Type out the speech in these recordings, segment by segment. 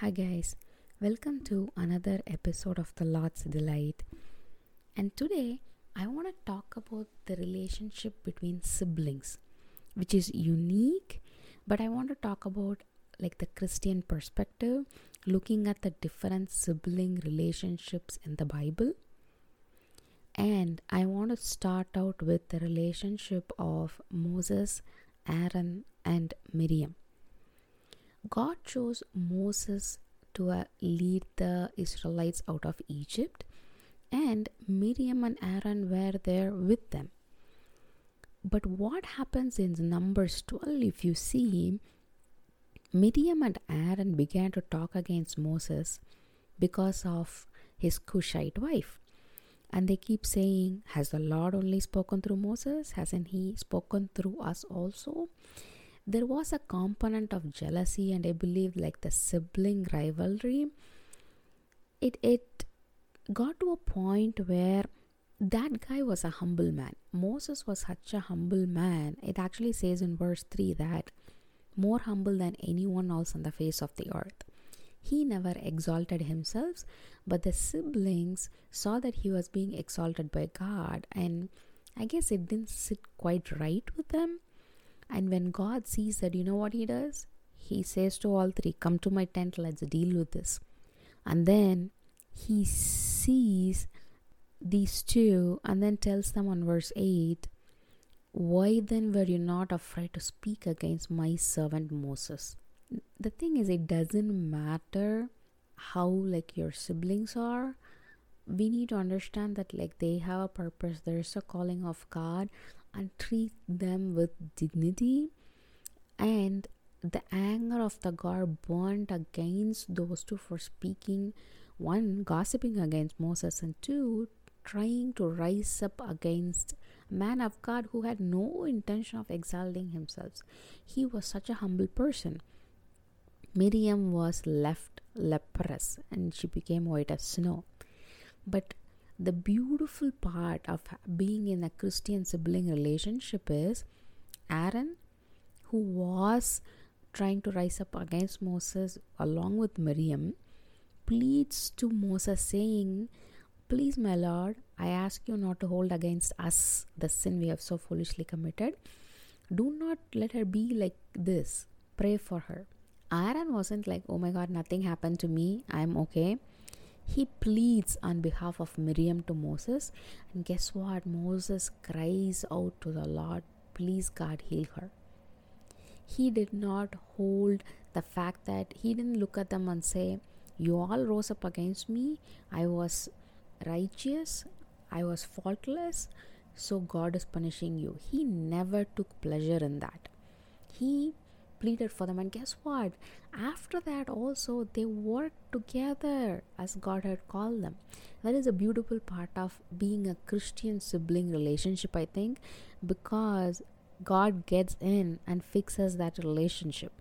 Hi, guys. Welcome to another episode of The Lord's Delight. And today I want to talk about the relationship between siblings, which is unique, but I want to talk about like the Christian perspective, looking at the different sibling relationships in the Bible. And I want to start out with the relationship of Moses, Aaron, and Miriam. God chose Moses to uh, lead the Israelites out of Egypt, and Miriam and Aaron were there with them. But what happens in Numbers 12, if you see, Miriam and Aaron began to talk against Moses because of his Cushite wife. And they keep saying, Has the Lord only spoken through Moses? Hasn't he spoken through us also? There was a component of jealousy and i believe like the sibling rivalry. It it got to a point where that guy was a humble man. Moses was such a humble man. It actually says in verse 3 that more humble than anyone else on the face of the earth. He never exalted himself but the siblings saw that he was being exalted by god and i guess it didn't sit quite right with them and when God sees that, you know what He does? He says to all three, Come to my tent, let's deal with this. And then He sees these two and then tells them on verse 8, Why then were you not afraid to speak against my servant Moses? The thing is, it doesn't matter how like your siblings are we need to understand that like they have a purpose there's a calling of god and treat them with dignity and the anger of the god burned against those two for speaking one gossiping against moses and two trying to rise up against a man of god who had no intention of exalting himself. He was such a humble person. Miriam was left leprous and she became white as snow. But the beautiful part of being in a Christian sibling relationship is Aaron, who was trying to rise up against Moses along with Miriam, pleads to Moses, saying, Please, my Lord, I ask you not to hold against us the sin we have so foolishly committed. Do not let her be like this. Pray for her. Aaron wasn't like, Oh my God, nothing happened to me. I'm okay he pleads on behalf of Miriam to Moses. And guess what? Moses cries out to the Lord, Please, God, heal her. He did not hold the fact that he didn't look at them and say, You all rose up against me. I was righteous. I was faultless. So God is punishing you. He never took pleasure in that. He pleaded for them. And guess what? After that also they worked together as god had called them. That is a beautiful part of being a christian sibling relationship i think because god gets in and fixes that relationship.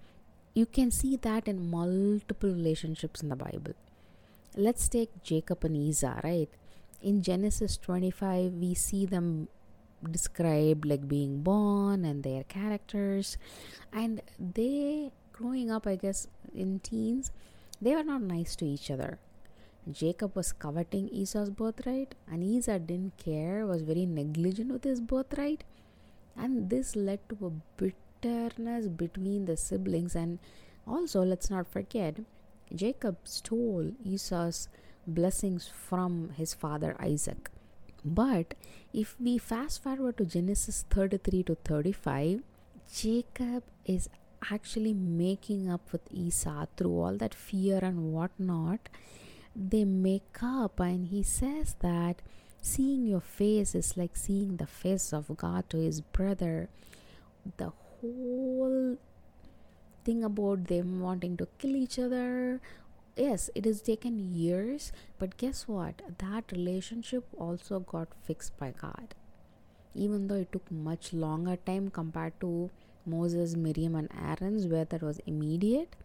You can see that in multiple relationships in the bible. Let's take jacob and esau right? In genesis 25 we see them described like being born and their characters. And they growing up i guess in teens they were not nice to each other. Jacob was coveting esau's birthright and esau didn't care was very negligent with his birthright. And this led to a bitterness between the siblings. And also let's not forget jacob stole esau's blessings from his father isaac but if we fast forward to Genesis 33 to 35, Jacob is actually making up with Esau through all that fear and whatnot. They make up, and he says that seeing your face is like seeing the face of God to his brother. The whole thing about them wanting to kill each other yes it has taken years but guess what? That relationship also got fixed by god. Even though it took much longer time compared to moses miriam and aaron's where that was immediate.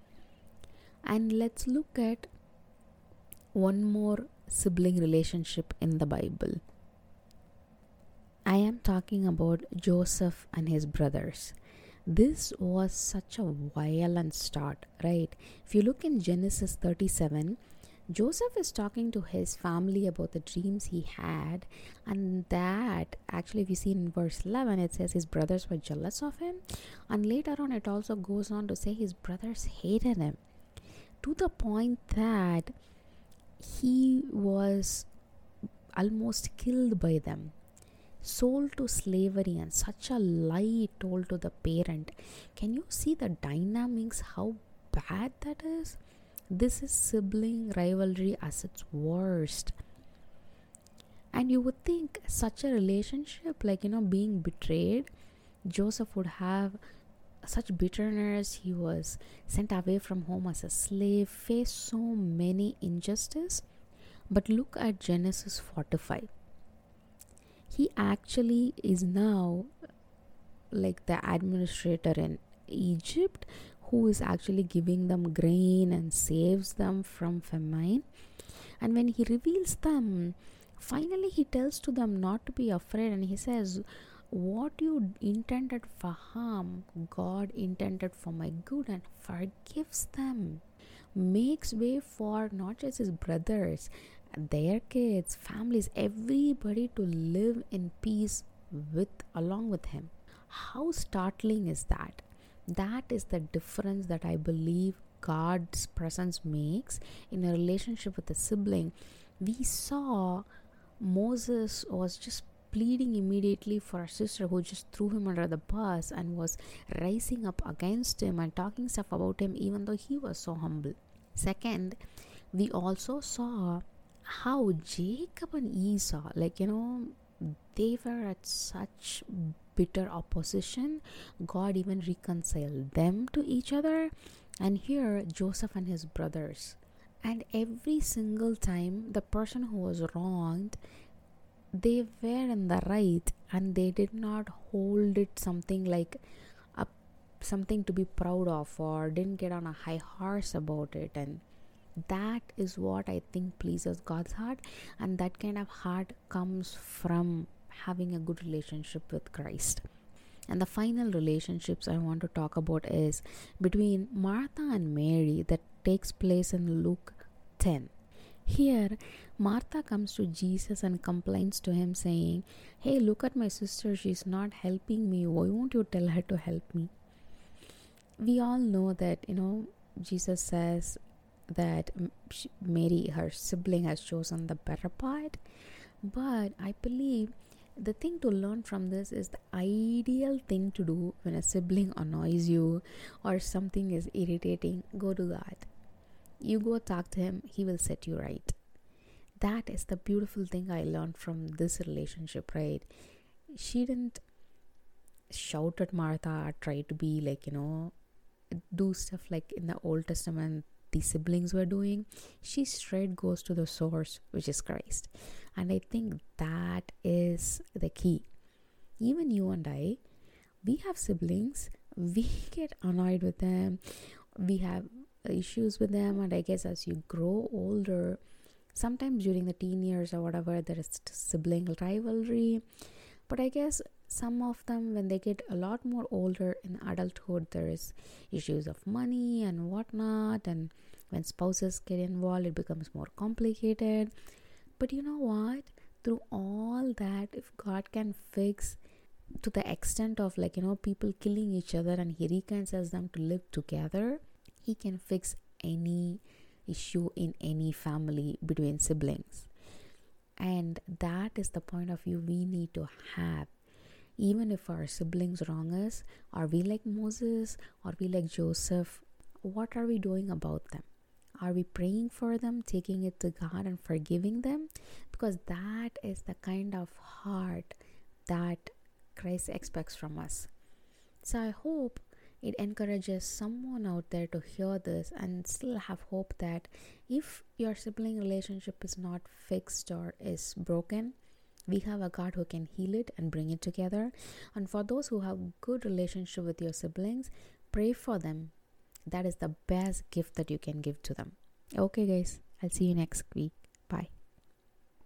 And let's look at one more sibling relationship in the bible. I am talking about joseph and his brothers this was such a violent start, right? If you look in Genesis 37, Joseph is talking to his family about the dreams he had, and that actually, if you see in verse 11, it says his brothers were jealous of him, and later on, it also goes on to say his brothers hated him to the point that he was almost killed by them sold to slavery and such a lie told to the parent can you see the dynamics how bad that is this is sibling rivalry as its worst. And you would think such a relationship, like, you know, being betrayed, Joseph would have such bitterness. He was sent away from home as a slave, faced so many injustice. But look at Genesis 45. He actually is now like the administrator in Egypt who is actually giving them grain and saves them from famine. And when he reveals them, finally he tells to them not to be afraid and he says, What you intended for harm, God intended for my good and forgives them. Makes way for not just his brothers, their kids, families, everybody to live in peace with along with him. How startling is that? that is the difference that I believe God's presence makes in a relationship with a sibling. We saw Moses was just pleading immediately for a sister who just threw him under the bus and was rising up against him and talking stuff about him, even though he was so humble. Second, we also saw how Jacob and Esau, like you know, they were at such bitter opposition, God even reconciled them to each other. And here, Joseph and his brothers. And every single time, the person who was wronged, they were in the right and they did not hold it something like a, something to be proud of or didn't get on a high horse about it. And that is what I think pleases God's heart. And that kind of heart comes from having a good relationship with Christ. And the final relationships I want to talk about is between Martha and Mary that takes place in Luke 10. Here, Martha comes to Jesus and complains to him, saying, Hey, look at my sister, she's not helping me. Why won't you tell her to help me? We all know that, you know, Jesus says that Mary, her sibling, has chosen the better part. But I believe the thing to learn from this is the ideal thing to do when a sibling annoys you or something is irritating go to god you go talk to him he will set you right. That is the beautiful thing i learned from this relationship right? She didn't shout at martha try to be like you know do stuff like in the old testament the siblings were doing she straight goes to the source which is christ and I think that is the key. Even you and I, we have siblings, we get annoyed with them, we have issues with them, and I guess as you grow older, sometimes during the teen years or whatever, there is sibling rivalry. But I guess some of them, when they get a lot more older in adulthood, there is issues of money and whatnot, and when spouses get involved, it becomes more complicated. But you know what? Through all that, if God can fix to the extent of like, you know, people killing each other and He reconciles them to live together, He can fix any issue in any family between siblings. And that is the point of view we need to have. Even if our siblings wrong us, are we like Moses? Are we like Joseph? What are we doing about them? Are we praying for them, taking it to God and forgiving them? Because that is the kind of heart that Christ expects from us. So I hope it encourages someone out there to hear this and still have hope that if your sibling relationship is not fixed or is broken, we have a God who can heal it and bring it together. And for those who have good relationship with your siblings, pray for them that is the best gift that you can give to them. Okay, guys, I'll see you next week. Bye.